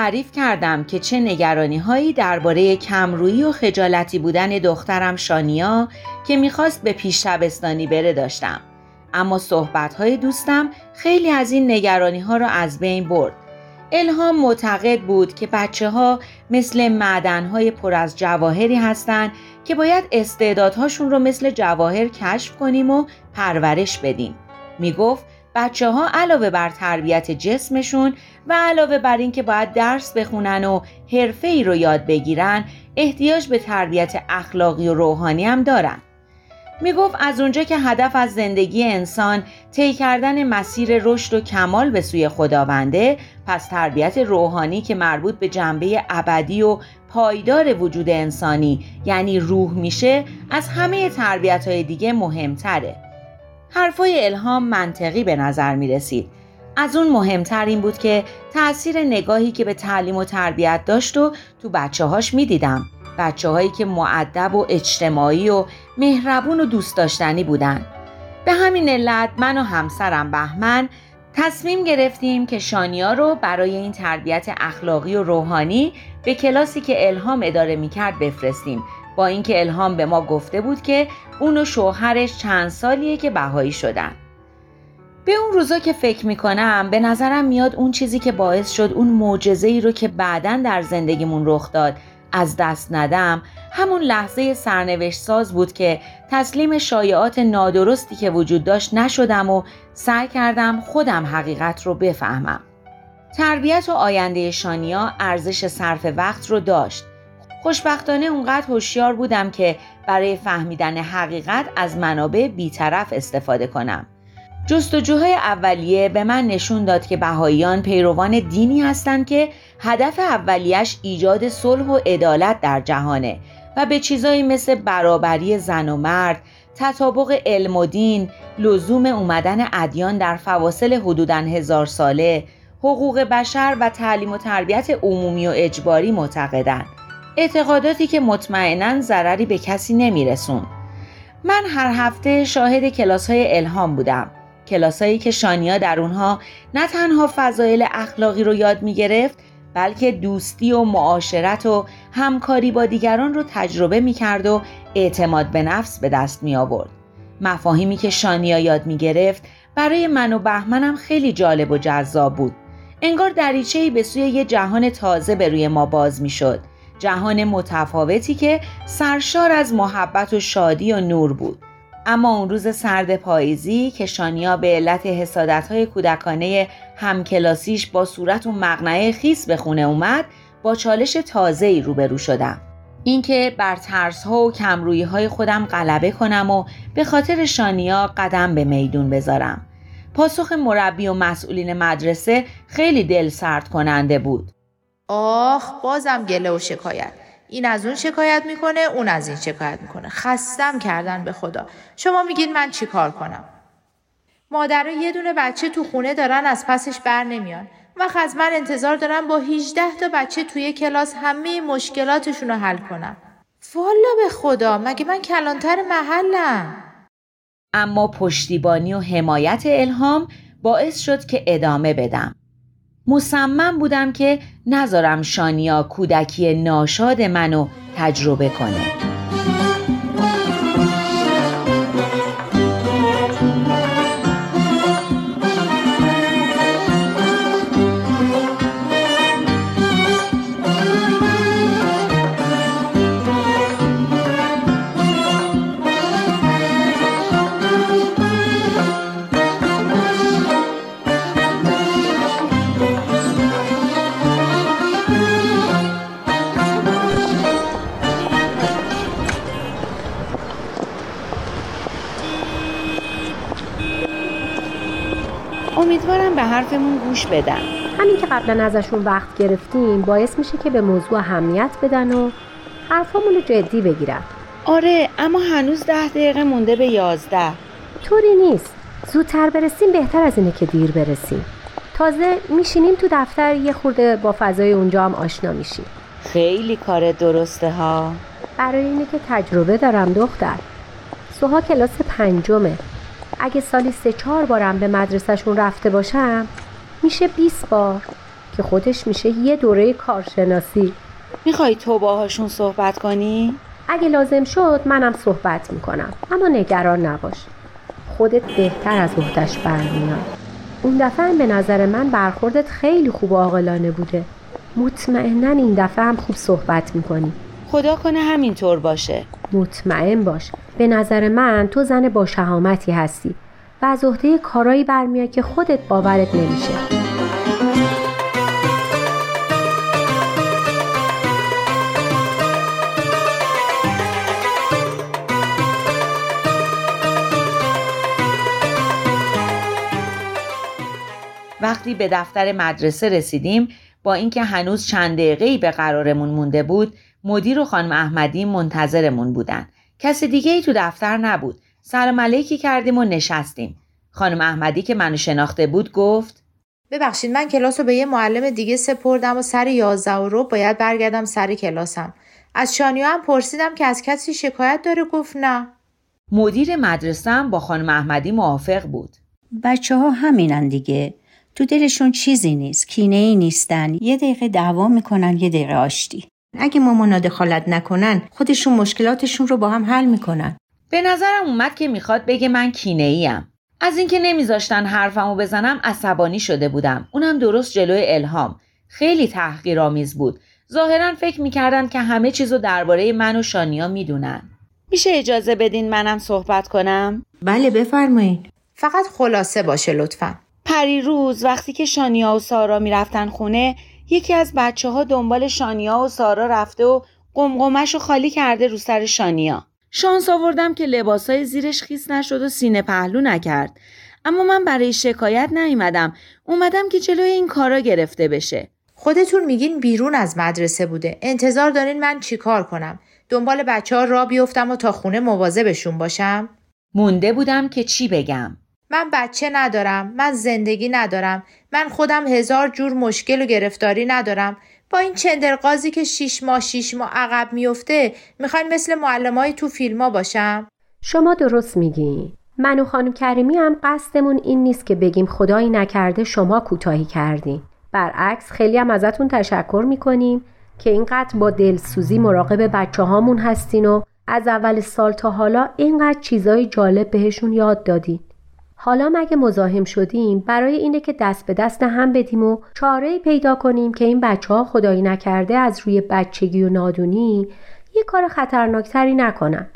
تعریف کردم که چه نگرانی هایی درباره کمرویی و خجالتی بودن دخترم شانیا که می‌خواست به پیش شبستانی بره داشتم. اما صحبت های دوستم خیلی از این نگرانی ها را از بین برد. الهام معتقد بود که بچه ها مثل معدن های پر از جواهری هستند که باید استعدادهاشون رو مثل جواهر کشف کنیم و پرورش بدیم. می گفت بچه ها علاوه بر تربیت جسمشون و علاوه بر اینکه باید درس بخونن و حرفه ای رو یاد بگیرن احتیاج به تربیت اخلاقی و روحانی هم دارن. می گفت از اونجا که هدف از زندگی انسان طی کردن مسیر رشد و کمال به سوی خداونده پس تربیت روحانی که مربوط به جنبه ابدی و پایدار وجود انسانی یعنی روح میشه از همه تربیت های دیگه مهمتره حرفای الهام منطقی به نظر می رسید. از اون مهمتر این بود که تأثیر نگاهی که به تعلیم و تربیت داشت و تو بچه هاش می دیدم. بچه هایی که معدب و اجتماعی و مهربون و دوست داشتنی بودن. به همین علت من و همسرم بهمن تصمیم گرفتیم که شانیا رو برای این تربیت اخلاقی و روحانی به کلاسی که الهام اداره می کرد بفرستیم با اینکه الهام به ما گفته بود که اون و شوهرش چند سالیه که بهایی شدن. به اون روزا که فکر می‌کنم به نظرم میاد اون چیزی که باعث شد اون معجزه ای رو که بعدا در زندگیمون رخ داد از دست ندم همون لحظه سرنوشت ساز بود که تسلیم شایعات نادرستی که وجود داشت نشدم و سعی کردم خودم حقیقت رو بفهمم. تربیت و آینده شانیا ارزش صرف وقت رو داشت. خوشبختانه اونقدر هوشیار بودم که برای فهمیدن حقیقت از منابع بیطرف استفاده کنم. جستجوهای اولیه به من نشون داد که بهاییان پیروان دینی هستند که هدف اولیش ایجاد صلح و عدالت در جهانه و به چیزایی مثل برابری زن و مرد، تطابق علم و دین، لزوم اومدن ادیان در فواصل حدوداً هزار ساله، حقوق بشر و تعلیم و تربیت عمومی و اجباری معتقدند. اعتقاداتی که مطمئنا ضرری به کسی نمیرسون من هر هفته شاهد کلاس های الهام بودم کلاسایی که شانیا در اونها نه تنها فضایل اخلاقی رو یاد می گرفت بلکه دوستی و معاشرت و همکاری با دیگران رو تجربه می کرد و اعتماد به نفس به دست می آورد. مفاهیمی که شانیا یاد می گرفت برای من و بهمنم خیلی جالب و جذاب بود. انگار دریچه‌ای به سوی یه جهان تازه به روی ما باز می شد جهان متفاوتی که سرشار از محبت و شادی و نور بود. اما اون روز سرد پاییزی که شانیا به علت حسادت های کودکانه همکلاسیش با صورت و مقنعه خیس به خونه اومد با چالش تازه ای روبرو شدم. اینکه بر ترس ها و کمرویی های خودم غلبه کنم و به خاطر شانیا قدم به میدون بذارم. پاسخ مربی و مسئولین مدرسه خیلی دل سرد کننده بود. آخ بازم گله و شکایت. این از اون شکایت می‌کنه اون از این شکایت می‌کنه. خستم کردن به خدا. شما میگید من چیکار کنم؟ مادرها یه دونه بچه تو خونه دارن از پسش بر نمیان. وقت از من انتظار دارم با 18 تا بچه توی کلاس همه مشکلاتشون رو حل کنم والا به خدا مگه من کلانتر محلم؟ اما پشتیبانی و حمایت الهام باعث شد که ادامه بدم. مصمم بودم که نذارم شانیا کودکی ناشاد منو تجربه کنه. حرفمون گوش بدن. همین که قبلا ازشون وقت گرفتیم باعث میشه که به موضوع اهمیت بدن و حرفامون رو جدی بگیرن. آره اما هنوز ده دقیقه مونده به یازده. طوری نیست. زودتر برسیم بهتر از اینه که دیر برسیم. تازه میشینیم تو دفتر یه خورده با فضای اونجا هم آشنا میشیم. خیلی کار درسته ها. برای اینه که تجربه دارم دختر. سوها کلاس پنجمه. اگه سالی سه چهار بارم به مدرسهشون رفته باشم میشه 20 بار که خودش میشه یه دوره کارشناسی. می‌خوای تو باهاشون صحبت کنی؟ اگه لازم شد منم صحبت می‌کنم اما نگران نباش. خودت بهتر از عهدش برمیاد اون دفعه به نظر من برخوردت خیلی خوب و عاقلانه بوده. مطمئنا این دفعه هم خوب صحبت می‌کنی. خدا کنه همینطور باشه. مطمئن باش. به نظر من تو زن با شهامتی هستی و از عهده کارایی برمیاد که خودت باورت نمیشه. وقتی به دفتر مدرسه رسیدیم با اینکه هنوز چند دقیقه‌ای به قرارمون مونده بود مدیر و خانم احمدی منتظرمون بودن. کس دیگه ای تو دفتر نبود. سلام علیکی کردیم و نشستیم. خانم احمدی که منو شناخته بود گفت ببخشید من کلاس رو به یه معلم دیگه سپردم و سر یازده و رو باید برگردم سر کلاسم. از شانیا هم پرسیدم که از کسی شکایت داره؟ گفت نه. مدیر مدرسه با خانم احمدی موافق بود. بچه ها همینن دیگه. تو دلشون چیزی نیست. کینه ای نیستن. یه دقیقه دعوا می‌کنن یه دقیقه آشتی. اگه مامانا دخالت نکنن خودشون مشکلاتشون رو با هم حل می‌کنن. به نظرم اومد که می‌خواد بگه من کینه ایم از اینکه نمیذاشتن حرفمو بزنم عصبانی شده بودم. اونم درست جلوی الهام. خیلی تحقیرآمیز بود. ظاهرا فکر می‌کردن که همه چیزو درباره من و شانیا می‌دونن. میشه اجازه بدین منم صحبت کنم؟ بله بفرمایید. فقط خلاصه باشه لطفا. پری روز وقتی که شانیا و سارا می‌رفتن خونه یکی از بچه ها دنبال شانیا و سارا رفته و قمقمش رو خالی کرده رو سر شانیا. شانس آوردم که لباسای زیرش خیس نشد و سینه پهلو نکرد. اما من برای شکایت نیومدم. اومدم که جلوی این کارا گرفته بشه. خودتون میگین بیرون از مدرسه بوده. انتظار دارین من چیکار کنم؟ دنبال بچه ها را بیفتم و تا خونه مواظبشون باشم؟ مونده بودم که چی بگم. من بچه ندارم من زندگی ندارم من خودم هزار جور مشکل و گرفتاری ندارم. با این چندرقازی که شیش ماه شیش ماه عقب میفته می‌خواین مثل معلمای تو فیلما باشم؟ شما درست میگی. من و خانم کریمی هم قصدمون این نیست که بگیم خدایی نکرده شما کوتاهی کردین. برعکس خیلی هم ازتون تشکر می‌کنیم که اینقدر با دلسوزی مراقب بچه هامون هستین و از اول سال تا حالا اینقدر چیزای جالب بهشون یاد دادین. حالا مگه مزاحم شدیم برای اینه که دست به دست هم بدیم و چاره پیدا کنیم که این بچه ها خدایی نکرده از روی بچگی و نادونی یه کار خطرناکتری نکنن.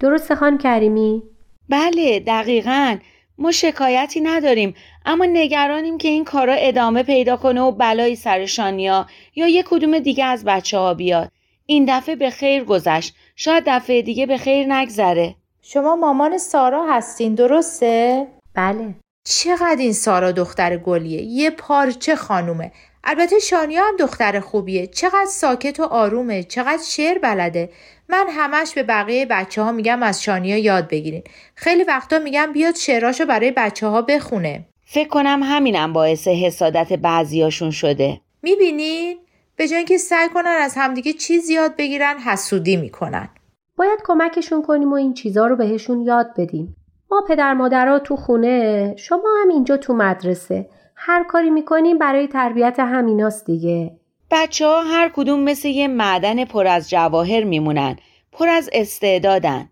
درست خان کریمی؟ بله دقیقا. ما شکایتی نداریم اما نگرانیم که این کارا ادامه پیدا کنه و بلایی سر شانیا یا یه کدوم دیگه از بچه ها بیاد. این دفعه به خیر گذشت. شاید دفعه دیگه به خیر نگذره. شما مامان سارا هستین درسته؟ بله. چقدر این سارا دختر گلیه؟ یه پارچه خانومه. البته شانیا هم دختر خوبیه. چقدر ساکت و آرومه. چقدر شعر بلده. من همش به بقیه بچه ها میگم از شانیا یاد بگیرین. خیلی وقتا میگم بیاد شعراشو برای بچه ها بخونه. فکر کنم همینم باعث حسادت بعضیاشون شده. می‌بینین؟ به جای اینکه سعی کنن از همدیگه چیز یاد بگیرن حسودی می‌کنن. باید کمکشون کنیم و این چیزها رو بهشون یاد بدیم. ما پدر مادرها تو خونه شما هم اینجا تو مدرسه. هر کاری می‌کنیم برای تربیت همیناست دیگه. بچه ها هر کدوم مثل یه معدن پر از جواهر میمونن پر از استعدادن.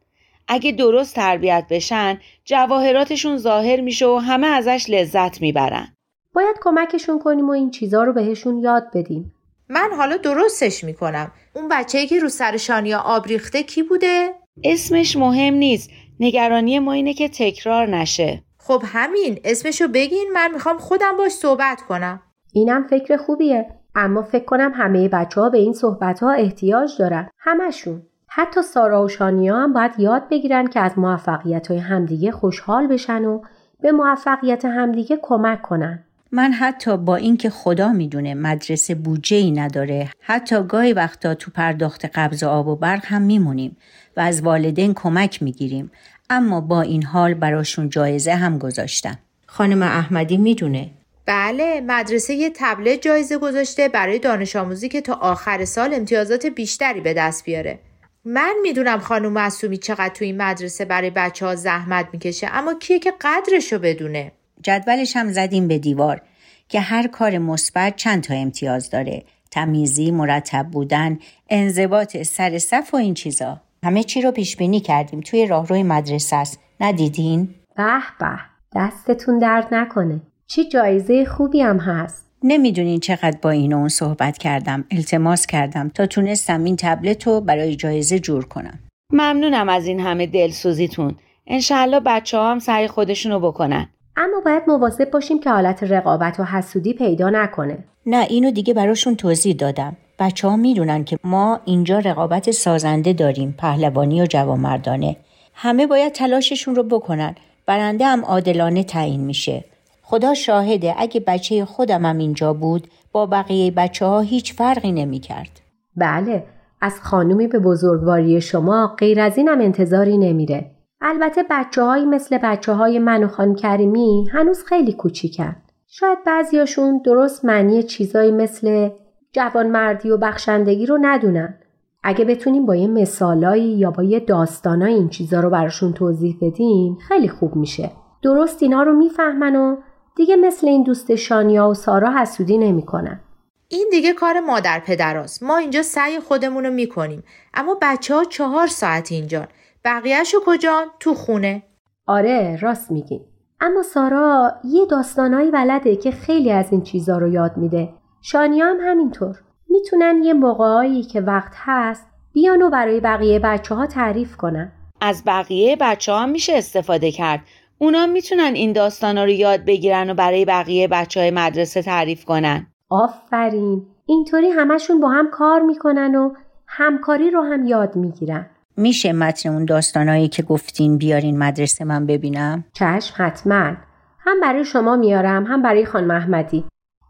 اگه درست تربیت بشن جواهراتشون ظاهر میشه و همه ازش لذت می‌برن. باید کمکشون کنیم و این چیزها رو بهشون یاد بدیم. من حالا درستش می‌کنم. اون بچه که رو سر شانیا آب ریخته کی بوده؟ اسمش مهم نیست. نگرانی ما اینه که تکرار نشه. خب همین. اسمشو بگین من می‌خوام خودم باش صحبت کنم. اینم فکر خوبیه. اما فکر کنم همه بچه ها به این صحبت ها احتیاج دارن. همشون. حتی سارا و شانیا هم باید یاد بگیرن که از موفقیت های همدیگه خوشحال بشن و به موفقیت همدیگه کمک کنن. من حتی با اینکه خدا می‌دونه مدرسه بودجه ای نداره حتی گاهی وقتا تو پرداخت قبض آب و برق هم میمونیم و از والدین کمک می‌گیریم. اما با این حال براشون جایزه هم گذاشتم. خانم احمدی می‌دونه. بله مدرسه یه تبلت جایزه گذاشته برای دانش آموزی که تا آخر سال امتیازات بیشتری به دست بیاره. من می‌دونم خانم معصومی چقدر تو این مدرسه برای بچه ها زحمت می‌کشه اما کیه که قدرشو بدونه؟ جدولش هم زدیم به دیوار که هر کار مثبت چند تا امتیاز داره. تمیزی مرتب بودن انضباط سر صف و این چیزا. همه چی رو پیش بینی کردیم توی راهروی مدرسه است. ندیدین؟ به به دستتون درد نکنه. چی جایزه خوبی هم هست. نمی‌دونین چقدر با این اون صحبت کردم. التماس کردم تا تونستم این تبلت رو برای جایزه جور کنم. ممنونم از این همه دلسوزیتون. انشالله بچه ها هم سعی خودشونو بکنن. اما باید مواظب باشیم که حالت رقابت و حسودی پیدا نکنه. نه اینو دیگه براشون توضیح دادم. بچه ها می‌دونن که ما اینجا رقابت سازنده داریم پهلوانی و جوامردانه همه باید تلاششون رو بکنن. برنده هم عادلانه تعیین میشه. خدا شاهده اگه بچه خودم هم اینجا بود با بقیه بچه ها هیچ فرقی نمی کرد. بله از خانومی به بزرگواری شما غیر از اینم انتظاری نمیره. البته بچه هایی مثل بچه های من و خانم کریمی هنوز خیلی کوچیکن. شاید بعضیاشون درست معنی چیزایی مثل جوانمردی و بخشندگی رو ندونن. اگه بتونیم با یه مثالایی یا با یه داستانایی این چیزا رو براشون توضیح بدیم خیلی خوب میشه. درست اینا رو می‌فهمن و دیگه مثل این دوست شانیا و سارا حسودی نمی‌کنن. این دیگه کار مادر پدراست. ما اینجا سعی خودمون رو می‌کنیم. اما بچه ها چهار ساعت اینجا. بقیهشو کجا؟ تو خونه. آره راست میگی. اما سارا یه داستانایی بلده که خیلی از این چیزا رو یاد میده. شانیا هم همینطور. می‌تونن یه موقعایی که وقت هست بیان و برای بقیه بچه ها تعریف کنن. از بقیه بچه ها میشه استفاده کرد. اونا می‌تونن این داستانا رو یاد بگیرن و برای بقیه بچه های مدرسه تعریف کنن. آفرین. اینطوری همشون با هم کار می‌کنن و همکاری رو هم یاد می‌گیرن. میشه متن اون داستانایی که گفتین بیارین مدرسه من ببینم؟ چشم حتما. هم برای شما میارم هم برای خانم احمدی.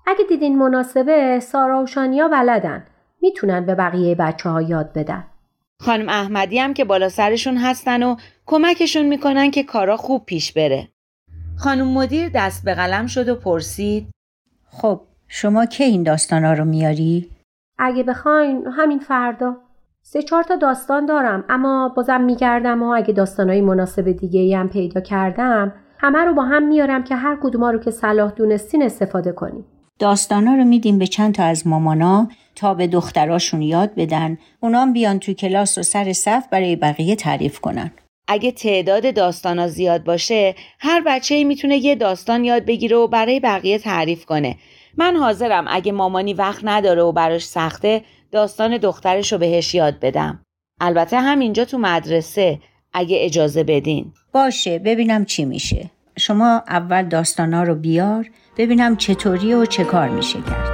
اگه دیدین مناسبه سارا و شانیا بلدن. می‌تونن به بقیه بچه ها یاد بدن. خانم احمدی هم که بالا سرشون هستن و کمکشون می‌کنن که کارا خوب پیش بره. خانم مدیر دست به قلم شد و پرسید خب شما که این داستانا رو میاری؟ اگه بخواین همین فردا سه چهار تا داستان دارم اما بازم میگردم و اگه داستانهای مناسب دیگه هم پیدا کردم همه رو با هم میارم که هر کدوم رو که صلاح دونستین استفاده کنیم. داستانا رو میدیم به چند تا از مامانا تا به دختراشون یاد بدن. اونام بیان تو کلاس و سر صف برای بقیه تعریف کنن. اگه تعداد داستانا زیاد باشه هر بچه می‌تونه یه داستان یاد بگیره و برای بقیه تعریف کنه. من حاضرم اگه مامانی وقت نداره و براش سخته داستان دخترش رو بهش یاد بدم. البته همینجا تو مدرسه اگه اجازه بدین. باشه ببینم چی میشه. شما اول داستانا رو بیار ببینم چطوری و چه کار میشه کرد.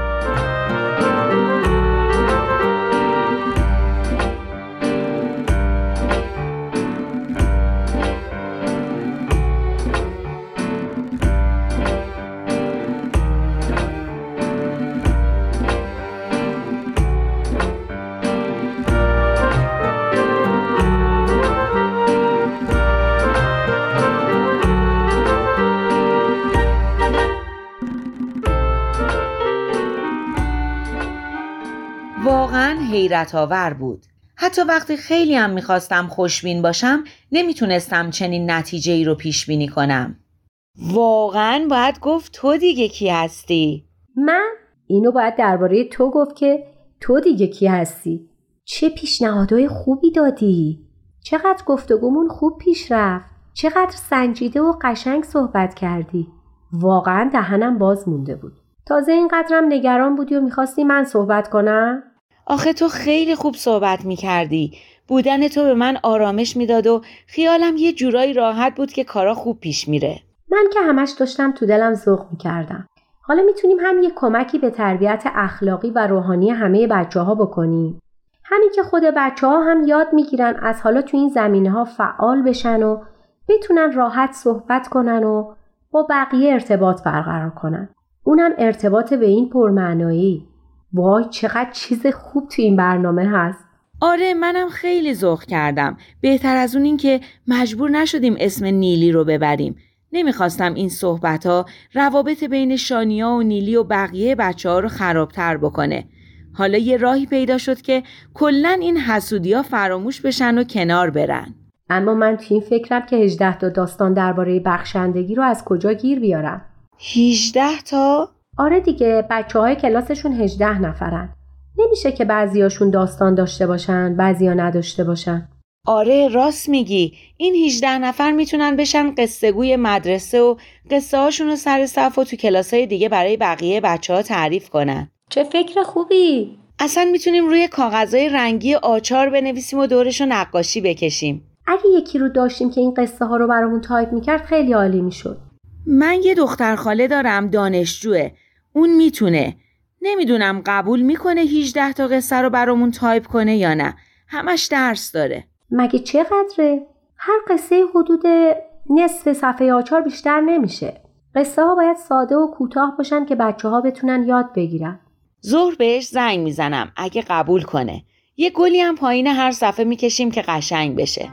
حیرت آور بود. حتی وقتی خیلی هم می‌خواستم خوشبین باشم نمی‌تونستم چنین نتیجه ای رو پیش بینی کنم. واقعا باید گفت تو دیگه کی هستی؟ من؟ اینو باید درباره تو گفت که تو دیگه کی هستی؟ چه پیشنهادهای خوبی دادی؟ چقدر گفتگومون خوب پیش رفت؟ چقدر سنجیده و قشنگ صحبت کردی؟ واقعا دهنم باز مونده بود. تازه اینقدرم نگران بودی و می‌خواستی من صحبت کنم؟ آخه تو خیلی خوب صحبت می‌کردی. بودن تو به من آرامش می‌داد و خیالم یه جورایی راحت بود که کارا خوب پیش میره. من که همش داشتم تو دلم ذوق می‌کردم. حالا می‌تونیم هم یه کمکی به تربیت اخلاقی و روحانی همه بچه ها بکنیم. همین که خود بچه ها هم یاد می‌گیرن از حالا تو این زمینه ها فعال بشن و بتونن راحت صحبت کنن و با بقیه ارتباط برقرار کنن. اونم ارتباط به این پرمعنایی. وای چقدر چیز خوب تو این برنامه هست. آره منم خیلی ذوق کردم. بهتر از اون این که مجبور نشدیم اسم نیلی رو ببریم. نمی‌خواستم این صحبت ها روابط بین شانیا و نیلی و بقیه بچه ها رو خرابتر بکنه. حالا یه راهی پیدا شد که کلا این حسودی ها فراموش بشن و کنار برن. اما من تو این فکرم که 18 تا داستان درباره بخشندگی رو از کجا گیر بیارم 18 تا؟ آره دیگه بچه های کلاسشون 18 نفرن. نمیشه که بعضیاشون داستان داشته باشن بعضیا نداشته باشن. آره راست میگی. این 18 نفر می‌تونن بشن قصه گوی مدرسه و قصه هاشون رو سر صف و تو کلاس های دیگه برای بقیه بچه ها تعریف کنن. چه فکر خوبی! اصلا می‌تونیم روی کاغذهای رنگی آچار بنویسیم و دورش رو نقاشی بکشیم. اگه یکی رو داشتیم که این قصه ها رو برامون تایپ می‌کرد خیلی عالی می‌شد. من یه دختر خاله دارم دانشجوه. اون می‌تونه. نمی‌دونم قبول می‌کنه 18 تا قصه رو برامون تایپ کنه یا نه. همش درس داره. مگه چقدره؟ هر قصه حدود نصف صفحه آ چهار بیشتر نمیشه. قصه ها باید ساده و کوتاه باشن که بچه ها بتونن یاد بگیرن. ظهر بهش زنگ می‌زنم اگه قبول کنه. یه گلی هم پایین هر صفحه می‌کشیم که قشنگ بشه.